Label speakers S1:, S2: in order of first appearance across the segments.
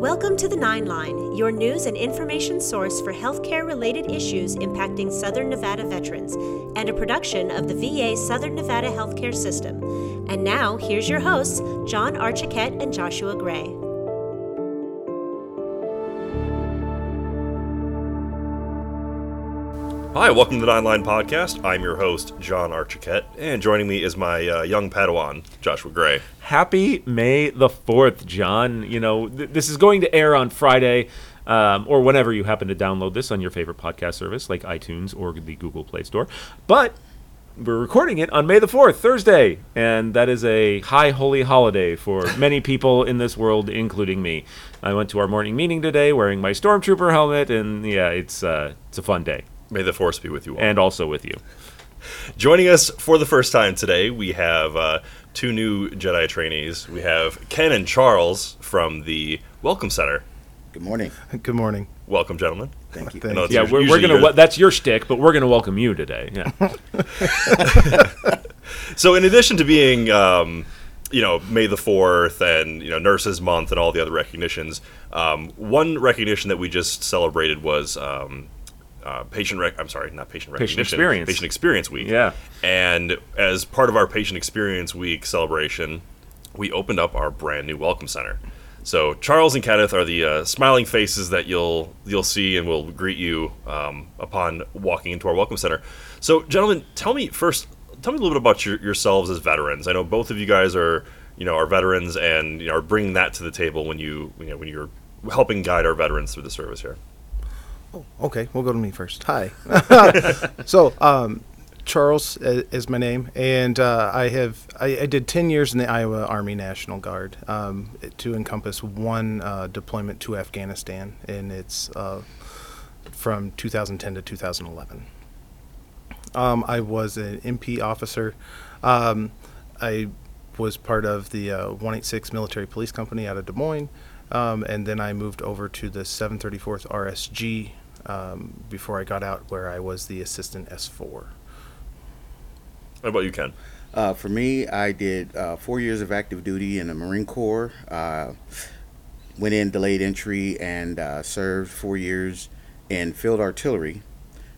S1: Welcome to the Nine Line, your news and information source for healthcare related issues impacting Southern Nevada veterans, and a production of the VA Southern Nevada Healthcare System. And now, here's your hosts, John Archiquette and Joshua Gray.
S2: Hi, welcome to the Nine Line Podcast. I'm your host, John Archiquette, and joining me is my uh, young Padawan, Joshua Gray.
S3: Happy May the 4th, John. You know, th- this is going to air on Friday um, or whenever you happen to download this on your favorite podcast service like iTunes or the Google Play Store. But we're recording it on May the 4th, Thursday, and that is a high holy holiday for many people in this world, including me. I went to our morning meeting today wearing my Stormtrooper helmet, and yeah, it's, uh, it's a fun day.
S2: May the Force be with you all.
S3: And also with you.
S2: Joining us for the first time today, we have uh, two new Jedi trainees. We have Ken and Charles from the Welcome Center.
S4: Good morning.
S5: Good morning.
S2: Welcome, gentlemen.
S4: Thank you.
S5: Thank
S3: Yeah, we're, we're gonna.
S2: you're-
S3: wel- That's your stick, but we're gonna welcome you today. Yeah.
S2: So, in addition to being, um, you know, May the Fourth and you know Nurses Month and all the other recognitions, um, one recognition that we just celebrated was um, uh, patient. Rec- I'm sorry, not patient
S3: Patient. Experience.
S2: Patient Experience Week.
S3: Yeah.
S2: And as part of our Patient Experience Week celebration, we opened up our brand new Welcome Center. So Charles and Kenneth are the uh, smiling faces that you'll you'll see and will greet you um, upon walking into our Welcome Center. So, gentlemen, tell me first. Tell me a little bit about your, yourselves as veterans. I know both of you guys are you know are veterans and you know, are bringing that to the table when you you know when you're helping guide our veterans through the service here.
S5: Okay, we'll go to me first. Hi. so, um, Charles is my name, and uh, I have I, I did ten years in the Iowa Army National Guard um, to encompass one uh, deployment to Afghanistan, and it's uh, from 2010 to 2011. Um, I was an MP officer. Um, I was part of the uh, 186 Military Police Company out of Des Moines, um, and then I moved over to the 734th RSG um, before I got out, where I was the assistant S4.
S2: How about you, Ken?
S4: Uh, for me, I did uh, four years of active duty in the Marine Corps. Uh, went in delayed entry and uh, served four years in field artillery.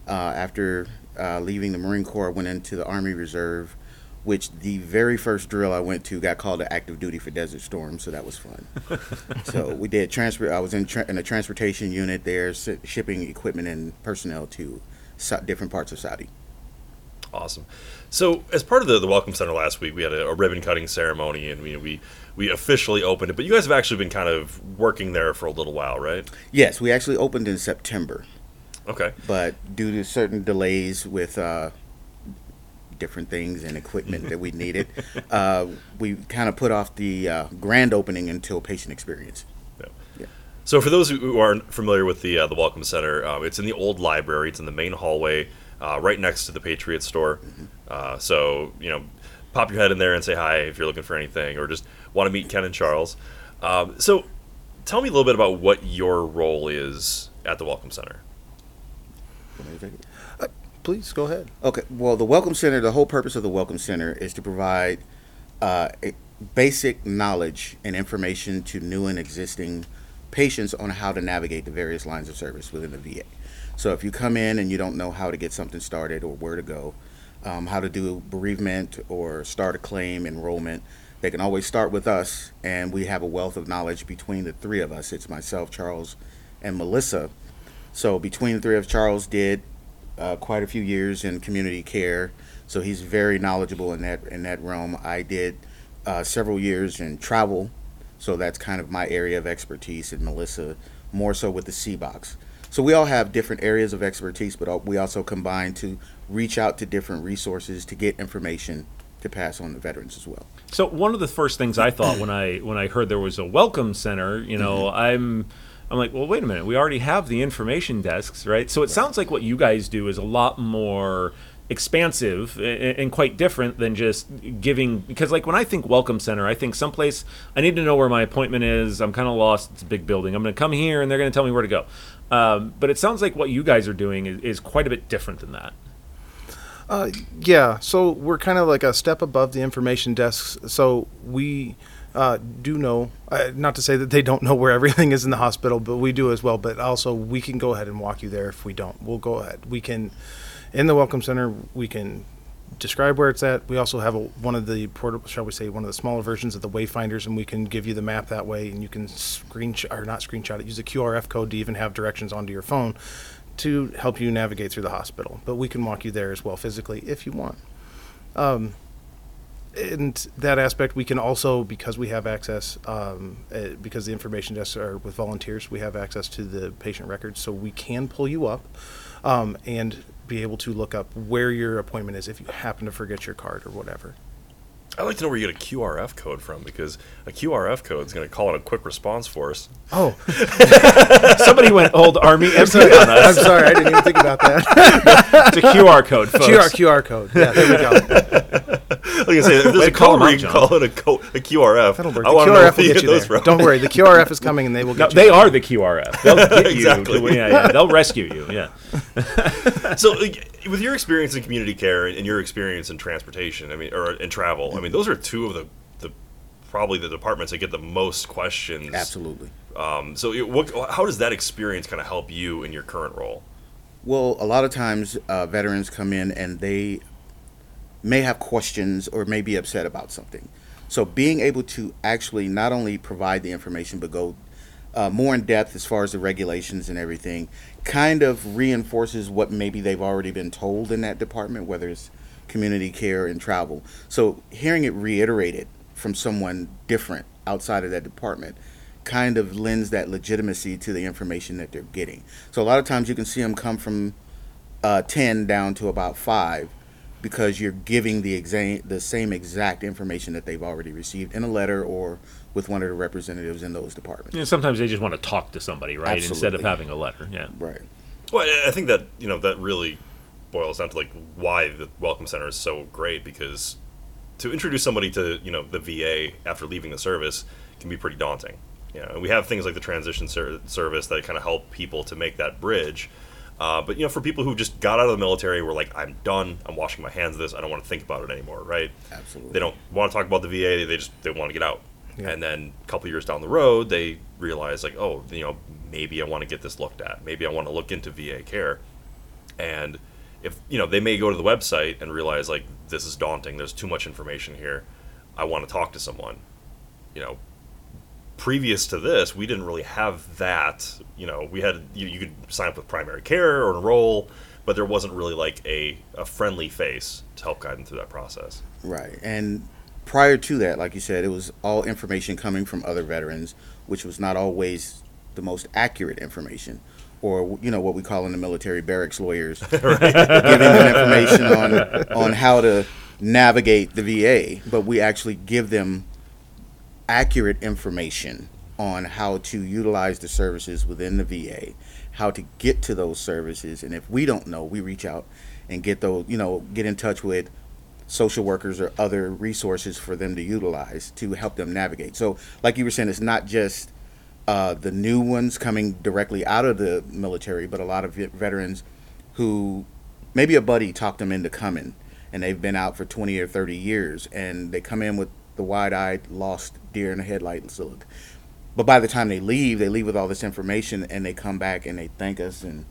S4: Uh, after uh, leaving the Marine Corps, I went into the Army Reserve, which the very first drill I went to got called to active duty for Desert Storm, so that was fun. so we did transfer. I was in, tra- in a transportation unit there, s- shipping equipment and personnel to Sa- different parts of Saudi.
S2: Awesome. So, as part of the, the Welcome Center last week, we had a, a ribbon cutting ceremony, and we, we we officially opened it. But you guys have actually been kind of working there for a little while, right?
S4: Yes, we actually opened in September,
S2: Okay.
S4: but due to certain delays with uh, different things and equipment that we needed, uh, we kind of put off the uh, grand opening until patient experience.
S2: Yeah.
S4: Yeah.
S2: So, for those who aren't familiar with the uh, the Welcome Center, um, it's in the old library. It's in the main hallway, uh, right next to the Patriot Store. Uh, so, you know, pop your head in there and say hi if you're looking for anything, or just want to meet Ken and Charles. Um, so, tell me a little bit about what your role is at the Welcome Center.
S5: Please go ahead.
S4: Okay. Well, the Welcome Center, the whole purpose of the Welcome Center is to provide uh, basic knowledge and information to new and existing patients on how to navigate the various lines of service within the VA. So if you come in and you don't know how to get something started or where to go, um, how to do bereavement or start a claim, enrollment, they can always start with us, and we have a wealth of knowledge between the three of us. It's myself, Charles, and Melissa. So between the three of Charles did uh, quite a few years in community care, so he's very knowledgeable in that in that realm. I did uh, several years in travel, so that's kind of my area of expertise. And Melissa more so with the CBOCs. So we all have different areas of expertise, but we also combine to reach out to different resources to get information to pass on to veterans as well.
S3: So one of the first things I thought when I when I heard there was a welcome center, you know, I'm I'm like, well, wait a minute, we already have the information desks, right? So it sounds like what you guys do is a lot more expansive and quite different than just giving because like when I think welcome center, I think someplace I need to know where my appointment is. I'm kind of lost. It's a big building. I'm going to come here and they're going to tell me where to go. Um, but it sounds like what you guys are doing is, is quite a bit different than that.
S5: Uh, yeah, so we're kind of like a step above the information desks. So we uh, do know, uh, not to say that they don't know where everything is in the hospital, but we do as well. But also, we can go ahead and walk you there if we don't. We'll go ahead. We can, in the Welcome Center, we can describe where it's at. We also have a, one of the portable, shall we say, one of the smaller versions of the Wayfinders, and we can give you the map that way, and you can screenshot or not screenshot it. Use a QRF code to even have directions onto your phone to help you navigate through the hospital. But we can walk you there as well physically if you want. Um, and that aspect, we can also, because we have access, um, uh, because the information desks are with volunteers, we have access to the patient records, so we can pull you up um, and be able to look up where your appointment is if you happen to forget your card or whatever.
S2: I'd like to know where you get a QRF code from because a QRF code is going to call in a quick response force.
S5: Oh,
S3: Somebody went old Army MP on
S5: I'm sorry, I didn't even think about that.
S3: It's a QR code, folks.
S5: QR QR code. Yeah, there we go.
S2: Like I say, if there's
S3: Way
S2: a
S3: to call
S2: code
S3: them
S2: where
S3: out,
S2: you can call it a, co- a QRF,
S5: That'll work.
S2: I
S5: The QRF will
S2: you
S5: get
S2: get
S5: you
S2: those
S5: there.
S2: from.
S5: Don't worry, the QRF is coming and they will
S3: No,
S5: get you.
S3: they
S5: there.
S3: are the QRF. They'll get
S2: Exactly.
S3: you. Yeah, yeah. They'll rescue you. Yeah.
S2: So, with your experience in community care and your experience in transportation, I mean, or in travel, I mean, those are two of the, the probably the departments that get the most questions.
S4: Absolutely.
S2: Um, so, it, what, how does that experience kind of help you in your current role?
S4: Well, a lot of times uh, veterans come in and they may have questions or may be upset about something. So being able to actually not only provide the information but go uh, more in depth as far as the regulations and everything kind of reinforces what maybe they've already been told in that department, whether it's community care and travel. So hearing it reiterated from someone different outside of that department kind of lends that legitimacy to the information that they're getting. So a lot of times you can see them come from uh, 10 down to about 5 because you're giving the exa- the same exact information that they've already received in a letter or with one of the representatives in those departments.
S3: You know, sometimes they just want to talk to somebody, right? Instead of having a letter. Yeah.
S4: Right.
S2: Well, I- I think that you know that really boils down to like why the Welcome Center is so great because to introduce somebody to you know the VA after leaving the service can be pretty daunting. You know, we have things like the transition ser- service that kind of help people to make that bridge. Uh, but you know, for people who just got out of the military, were like, "I'm done. I'm washing my hands of this. I don't want to think about it anymore." Right?
S4: Absolutely.
S2: They don't want to talk about the VA. They just they want to get out.
S5: Yeah.
S2: And then a couple years down the road, they realize like, oh, you know, maybe I want to get this looked at. Maybe I want to look into VA care. And if you know, they may go to the website and realize like this is daunting. There's too much information here. I want to talk to someone. You know, previous to this, we didn't really have that. You know, we had you, you could sign up with primary care or enroll, but there wasn't really like a, a friendly face to help guide them through that process.
S4: Right. And prior to that, like you said, it was all information coming from other veterans, which was not always the most accurate information. Or you know what we call in the military barracks lawyers, giving them information on on how to navigate the VA, but we actually give them accurate information on how to utilize the services within the VA, how to get to those services, and if we don't know, we reach out and get those, you know, get in touch with social workers or other resources for them to utilize to help them navigate. So, like you were saying, it's not just uh, the new ones coming directly out of the military, but a lot of veterans who maybe a buddy talked them into coming and they've been out for 20 or 30 years and they come in with the wide-eyed lost deer in the headlights look but by the time they leave they leave with all this information and they come back and they thank us and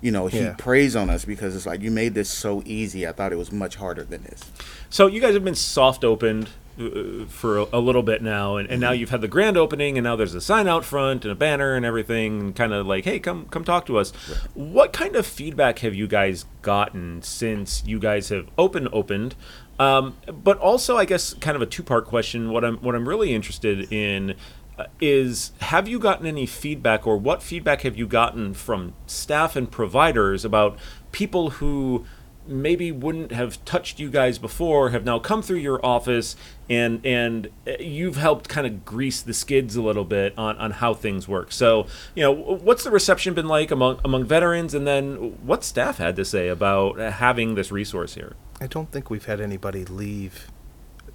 S4: you know he
S5: Yeah.
S4: praise on us because it's like you made this so easy i thought it was much harder than this
S3: So you guys have been soft opened uh, for a, a little bit now, and, and now you've had the grand opening, and now there's a sign out front and a banner and everything, kind of like, hey, come come talk to us. What kind of feedback have you guys gotten since you guys have open opened? Um, but also, I guess, kind of a two part question. What I'm what I'm really interested in uh, is have you gotten any feedback or what feedback have you gotten from staff and providers about people who maybe wouldn't have touched you guys before have now come through your office and and uh, you've helped kind of grease the skids a little bit on, on how things work so you know what's the reception been like among among veterans and then what staff had to say about uh, having this resource here
S5: I don't think we've had anybody leave,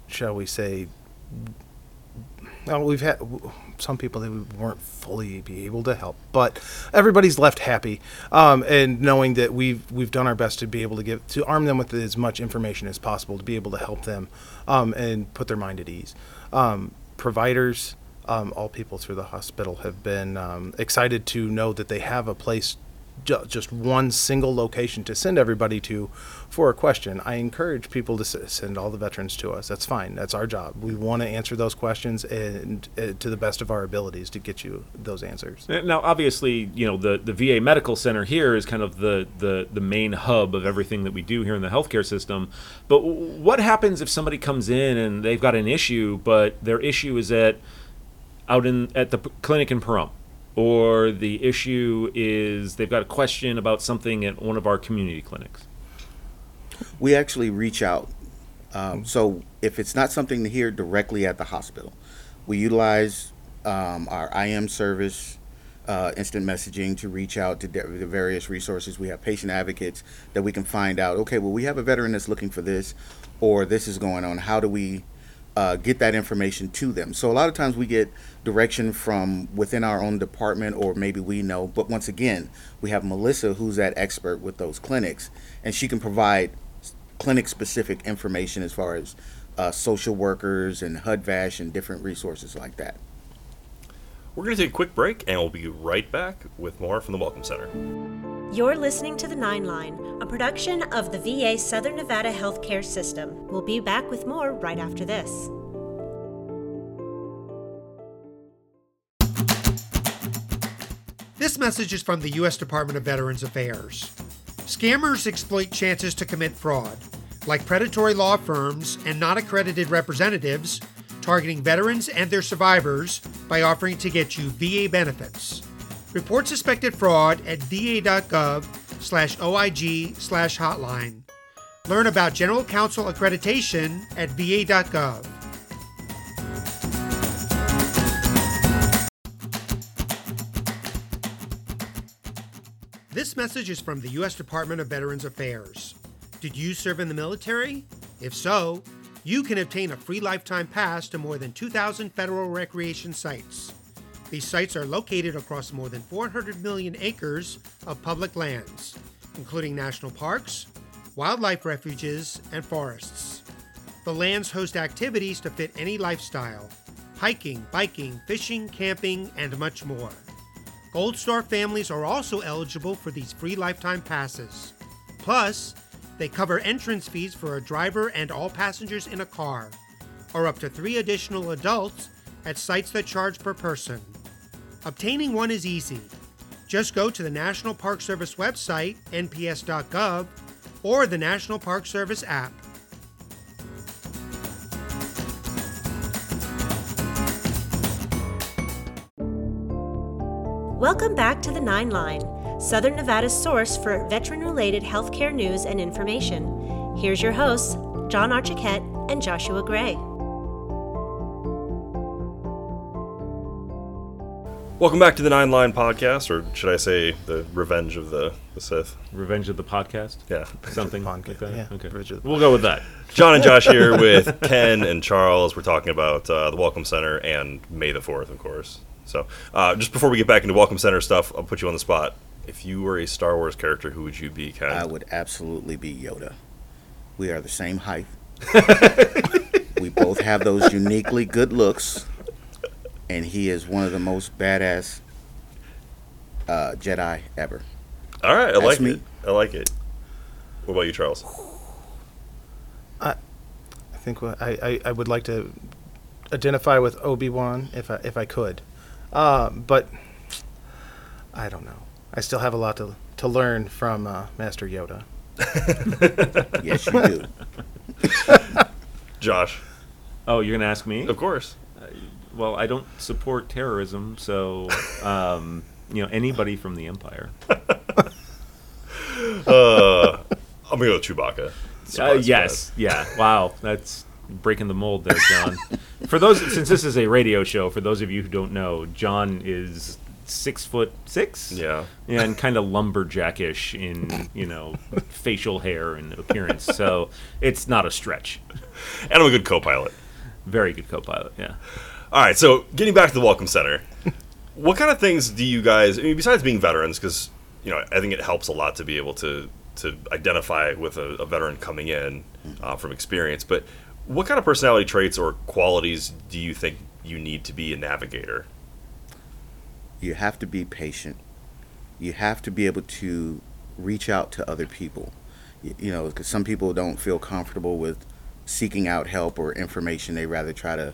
S5: shall we say. Well, we've had some people that we weren't fully be able to help, but everybody's left happy, um, and knowing that we've we've done our best to be able to give to arm them with as much information as possible to be able to help them, um, and put their mind at ease. Um, providers, um, all people through the hospital have been um, excited to know that they have a place, just one single location to send everybody to for a question. I encourage people to send all the veterans to us. That's fine. That's our job. We want to answer those questions and uh, to the best of our abilities to get you those answers.
S3: Now, obviously, you know the, the VA Medical Center here is kind of the, the, the main hub of everything that we do here in the healthcare system. But what happens if somebody comes in and they've got an issue, but their issue is at out in at the clinic in Pahrump, or the issue is they've got a question about something at one of our community clinics?
S4: we actually reach out. Um, so if it's not something to hear directly at the hospital, we utilize um, our IM service, uh, instant messaging to reach out to de- the various resources. We have patient advocates that we can find out. Okay, well, we have a veteran that's looking for this, or this is going on. How do we uh, get that information to them? So a lot of times we get direction from within our own department, or maybe we know. But once again, we have Melissa, who's that expert with those clinics, and she can provide clinic specific information as far as uh, social workers and HUD-VASH and different resources like that.
S2: We're going to take a quick break, and we'll be right back with more from the Welcome Center.
S1: You're listening to The Nine Line, a production of the VA Southern Nevada Healthcare System. We'll be back with more right after this.
S6: This message is from the U.S. Department of Veterans Affairs. Scammers exploit chances to commit fraud, like predatory law firms and not accredited representatives targeting veterans and their survivors by offering to get you VA benefits. Report suspected fraud at va.gov slash OIG slash hotline. Learn about General Counsel accreditation at va.gov. This message is from the U.S. Department of Veterans Affairs. Did you serve in the military? If so, you can obtain a free lifetime pass to more than 2,000 federal recreation sites. These sites are located across more than 400 million acres of public lands, including national parks, wildlife refuges, and forests. The lands host activities to fit any lifestyle hiking, biking, fishing, camping, and much more. Gold Star families are also eligible for these free lifetime passes. Plus, they cover entrance fees for a driver and all passengers in a car, or up to three additional adults at sites that charge per person. Obtaining one is easy. Just go to the National Park Service website, nps.gov, or the National Park Service app.
S1: Welcome back to the Nine Line, Southern Nevada's source for veteran related healthcare news and information. Here's your hosts, John Archiquette and Joshua Gray.
S2: Welcome back to the Nine Line Podcast, or should I say the Revenge of the, the Sith?
S3: Revenge of the podcast,
S2: Yeah.
S3: something
S5: Podcast,
S3: like that.
S5: yeah.
S3: Okay,
S5: Revenge of the
S3: we'll go with that.
S2: John and Josh here with Ken and Charles. We're talking about uh, the Welcome Center and May the 4th, of course. So, uh, just before we get back into Welcome Center stuff, I'll put you on the spot. If you were a Star Wars character, who would you be, Ken?
S4: I would absolutely be Yoda. We are the same height. we both have those uniquely good looks, and he is one of the most badass uh, Jedi ever.
S2: All right, I
S4: That's
S2: like
S4: me.
S2: it. I like it. What about you, Charles?
S5: I I think what I, I, I would like to identify with Obi Wan if I if I could, uh, but I don't know. I still have a lot to to learn from uh, Master Yoda.
S4: Yes, you do.
S2: Josh,
S3: Oh, you're gonna ask me?
S2: of course.
S3: Well, I don't support terrorism, so um, you know anybody from the Empire.
S2: Uh, I'm gonna go Chewbacca.
S3: Uh,
S2: Surprise,
S3: yes, yeah. Wow, that's breaking the mold there, John. for those, since this is a radio show, for those of you who don't know, John is six foot six.
S2: Yeah.
S3: and kind of lumberjackish in you know facial hair and appearance. So it's not a stretch.
S2: And I'm a good co-pilot.
S3: Very good co-pilot. Yeah.
S2: All right, so getting back to the Welcome Center, what kind of things do you guys? I mean, besides being veterans, because you know, I think it helps a lot to be able to to identify with a, a veteran coming in uh, from experience. But what kind of personality traits or qualities do you think you need to be a navigator?
S4: You have to be patient. You have to be able to reach out to other people. You, you know, because some people don't feel comfortable with seeking out help or information. They rather try to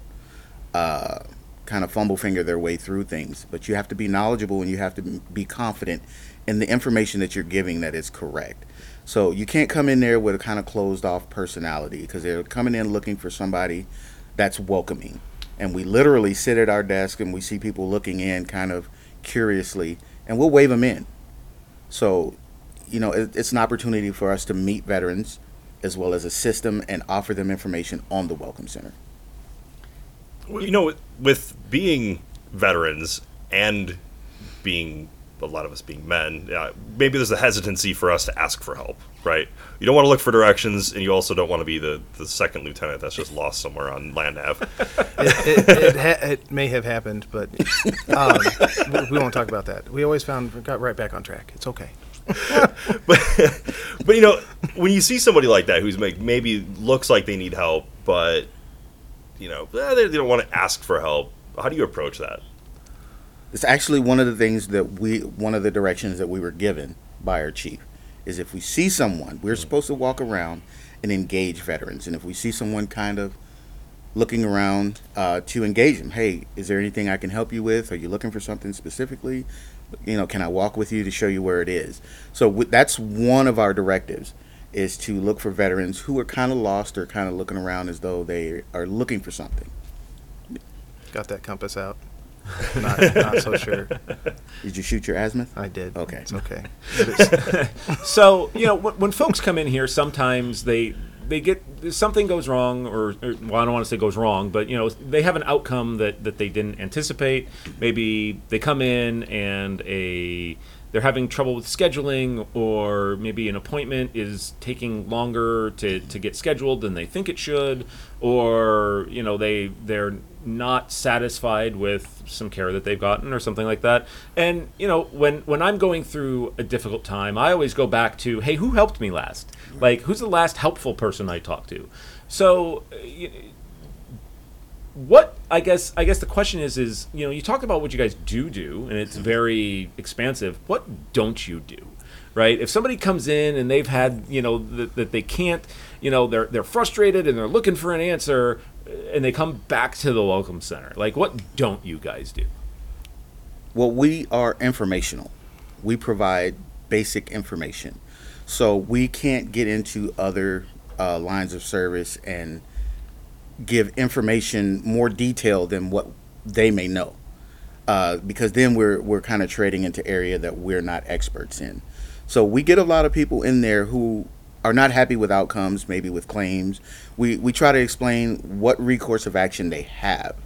S4: uh, kind of fumble finger their way through things. But you have to be knowledgeable and you have to be confident in the information that you're giving that is correct. So you can't come in there with a kind of closed off personality because they're coming in looking for somebody that's welcoming. And we literally sit at our desk and we see people looking in kind of curiously and we'll wave them in. So, you know, it, it's an opportunity for us to meet veterans as well as assist them and offer them information on the Welcome Center.
S2: You know, with being veterans and being a lot of us being men, uh, maybe there's a hesitancy for us to ask for help, right? You don't want to look for directions, and you also don't want to be the, the second lieutenant that's just lost somewhere on land nav.
S5: it, it, it, ha- it may have happened, but um, we, we won't talk about that. We always found got right back on track. It's okay.
S2: but, but you know, when you see somebody like that who's make, maybe looks like they need help, but you know eh, they, they don't want to ask for help, how do you approach that?
S4: It's actually one of the things that we, one of the directions that we were given by our chief, is if we see someone, we're supposed to walk around and engage veterans, and if we see someone kind of looking around uh, to engage them, hey, is there anything I can help you with? Are you looking for something specifically? You know, can I walk with you to show you where it is? So w- that's one of our directives is to look for veterans who are kind of lost or kind of looking around as though they are looking for something.
S5: Got that compass out. not, not so sure.
S4: Did you shoot your azimuth?
S5: I did.
S4: Okay.
S5: It's okay.
S3: so you know when, when folks come in here sometimes they they get something goes wrong or, or, well i don't want to say goes wrong but you know they have an outcome that that they didn't anticipate maybe they come in and a they're having trouble with scheduling or maybe an appointment is taking longer to, to get scheduled than they think it should or you know they they're not satisfied with some care that they've gotten or something like that. And you know when when i'm going through a difficult time i always go back to hey who helped me last? Like who's the last helpful person i talked to? So what I guess I guess the question is is you know you talk about what you guys do do and it's very expansive. What don't you do? Right? If somebody comes in and they've had you know that, that they can't you know they're they're frustrated and they're looking for an answer and they come back to the welcome center. Like what don't you guys do?
S4: Well, we are informational. We provide basic information. So we can't get into other uh, lines of service and give information more detailed than what they may know. Uh, because then we're, we're kind of trading into area that we're not experts in. So we get a lot of people in there who are not happy with outcomes, maybe with claims. We, we try to explain what recourse of action they have,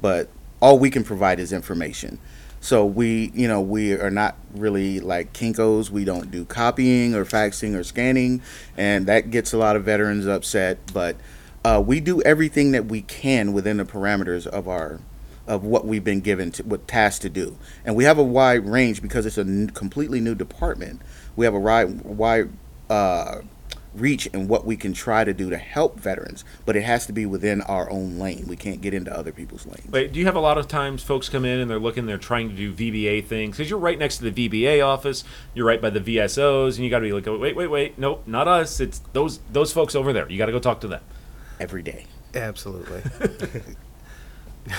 S4: but all we can provide is information. So we, you know, we are not really like Kinko's. We don't do copying or faxing or scanning, and that gets a lot of veterans upset. But uh, we do everything that we can within the parameters of our of what we've been given to what tasked to do, and we have a wide range because it's a n- completely new department. We have a wide wide uh, reach in what we can try to do to help veterans, but it has to be within our own lane. We can't get into other people's lanes.
S3: Wait, do you have a lot of times folks come in and they're looking, they're trying to do VBA things because you're right next to the VBA office, you're right by the VSOs, and you got to be like, wait, wait, wait, nope, not us. It's those those folks over there. You got to go talk to them.
S4: Every day.
S5: Absolutely.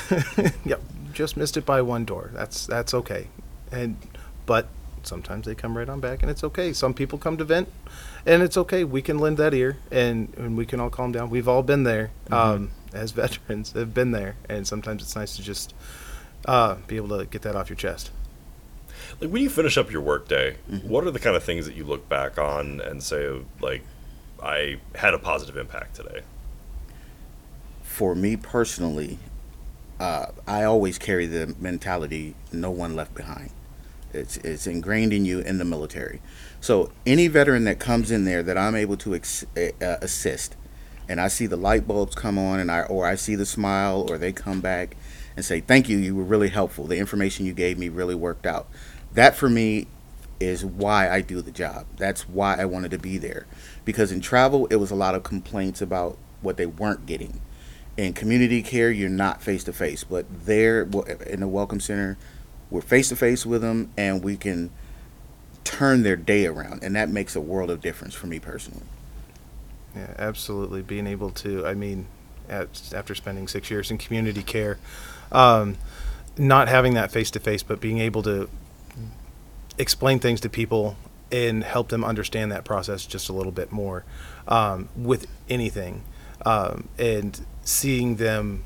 S5: yep. Just missed it by one door. That's that's okay. And but sometimes they come right on back and it's okay. Some people come to vent and it's okay. We can lend that ear and, and we can all calm down. We've all been there. Um, as veterans have been there and sometimes it's nice to just uh, be able to get that off your chest.
S2: Like when you finish up your workday, what are the kind of things that you look back on and say, like, I had a positive impact today?
S4: For me personally, uh, I always carry the mentality no one left behind. It's it's ingrained in you in the military. So any veteran that comes in there that I'm able to ex- uh, assist, and I see the light bulbs come on, and I or I see the smile, or they come back and say, "Thank you, you were really helpful. The information you gave me really worked out." That for me is why I do the job. That's why I wanted to be there, because in travel it was a lot of complaints about what they weren't getting In community care, you're not face to face, but there in the welcome center, we're face to face with them, and we can turn their day around, and that makes a world of difference for me personally.
S5: Yeah, absolutely. Being able to, I mean, at, after spending six years in community care, um, not having that face to face, but being able to explain things to people and help them understand that process just a little bit more um, with anything, um, and seeing them,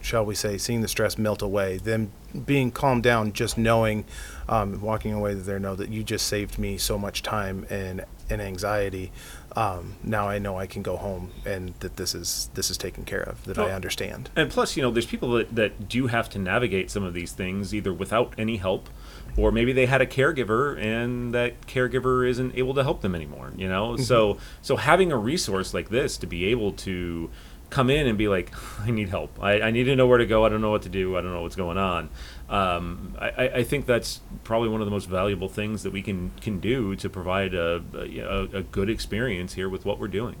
S5: shall we say, seeing the stress melt away, them being calmed down, just knowing, um, walking away there, know that you just saved me so much time and and anxiety. Um, now I know I can go home and that this is this is taken care of. That I understand.
S3: And plus, you know, there's people that, that do have to navigate some of these things either without any help, or maybe they had a caregiver and that caregiver isn't able to help them anymore. You know, so so having a resource like this to be able to come in and be like, I need help. I, I need to know where to go. I don't know what to do. I don't know what's going on. Um, I, I I think that's probably one of the most valuable things that we can can do to provide a, a, a good experience here with what we're doing.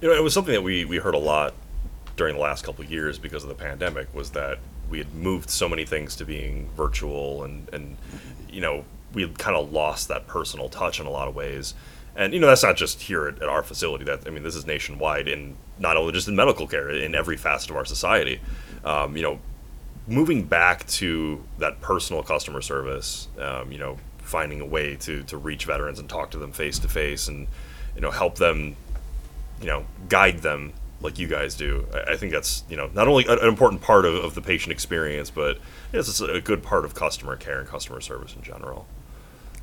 S2: You know, it was something that we, we heard a lot during the last couple of years because of the pandemic was that we had moved so many things to being virtual and, and you know, we kind of lost that personal touch in a lot of ways. And, you know, that's not just here at, at our facility. That I mean, this is nationwide in not only just in medical care, in every facet of our society. Um, you know, moving back to that personal customer service, um, you know, finding a way to, to reach veterans and talk to them face to face and, you know, help them you know, guide them like you guys do. I, I think that's you know not only an, an important part of, of the patient experience, but it's just a good part of customer care and customer service in general.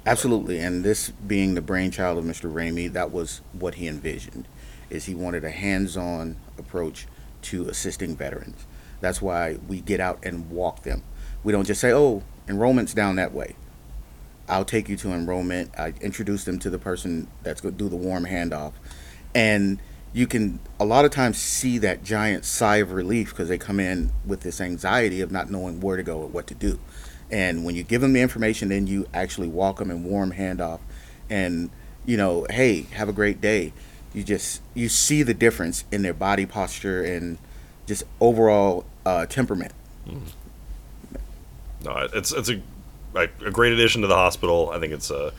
S4: Absolutely, and this being the brainchild of Mr. Ramey, that was what he envisioned. Is he wanted a hands-on approach to assisting veterans. That's why we get out and walk them. We don't just say, "Oh, enrollment's down that way." I'll take you to enrollment. I introduce them to the person that's going to do the warm handoff, and you can a lot of times see that giant sigh of relief because they come in with this anxiety of not knowing where to go or what to do. And when you give them the information, then you actually walk them and warm handoff, and you know, hey, have a great day. You just you see the difference in their body posture and just overall uh, temperament.
S2: No, it's it's a a great addition to the hospital. I think it's a,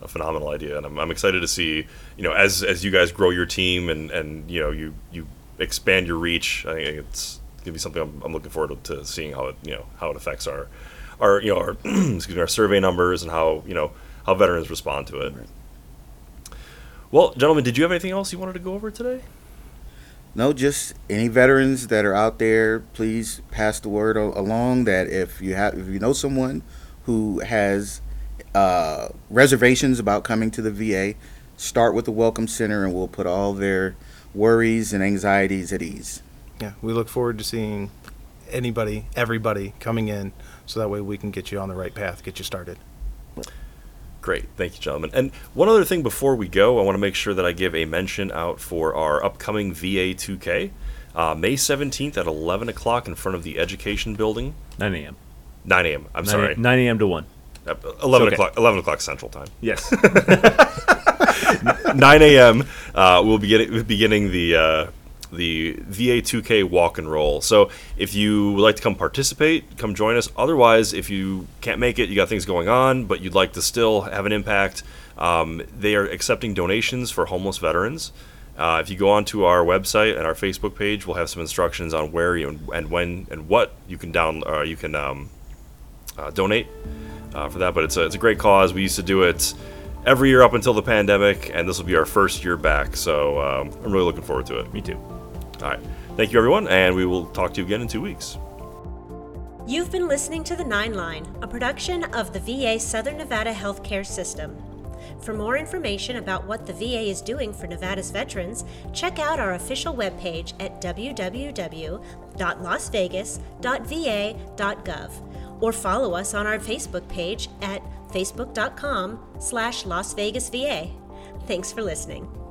S2: a phenomenal idea, and I'm, I'm excited to see you know as as you guys grow your team and and you know you you expand your reach. I think it's gonna be something I'm, I'm looking forward to, to seeing how it you know how it affects our our you know our excuse me our survey numbers and how you know how veterans respond to it. Well, gentlemen, did you have anything else you wanted to go over today?
S4: No, just any veterans that are out there, please pass the word along that if you have if you know someone who has uh, reservations about coming to the VA, start with the Welcome Center, and we'll put all their worries and anxieties at ease.
S5: Yeah, we look forward to seeing anybody, everybody coming in, so that way we can get you on the right path, get you started.
S2: Great. Thank you, gentlemen. And one other thing before we go, I want to make sure that I give a mention out for our upcoming VA 2K. Uh, May 17th at 11 o'clock in front of the Education Building.
S3: 9 a.m.
S2: 9 a.m. I'm
S3: 9
S2: sorry.
S3: 9 a.m. to 1.
S2: Uh, 11
S3: okay.
S2: o'clock 11 o'clock Central Time.
S3: Yes.
S2: 9 a.m. Uh, we'll be getting, beginning the uh, the VA 2K walk and roll. So if you would like to come participate, come join us. Otherwise, if you can't make it, you got things going on, but you'd like to still have an impact, um, they are accepting donations for homeless veterans. Uh, if you go onto our website and our Facebook page, we'll have some instructions on where you and when and what you can down uh, you can um, uh, donate uh, for that. But it's a, it's a great cause. We used to do it every year up until the pandemic, and this will be our first year back. So um, I'm really looking forward to it.
S3: Me too.
S2: All right. Thank you, everyone, and we will talk to you again in two weeks.
S1: You've been listening to The Nine Line, a production of the VA Southern Nevada Healthcare System. For more information about what the VA is doing for Nevada's veterans, check out our official webpage at www.lasvegas.va.gov or follow us on our Facebook page at facebook.com slash Las Vegas VA. Thanks for listening.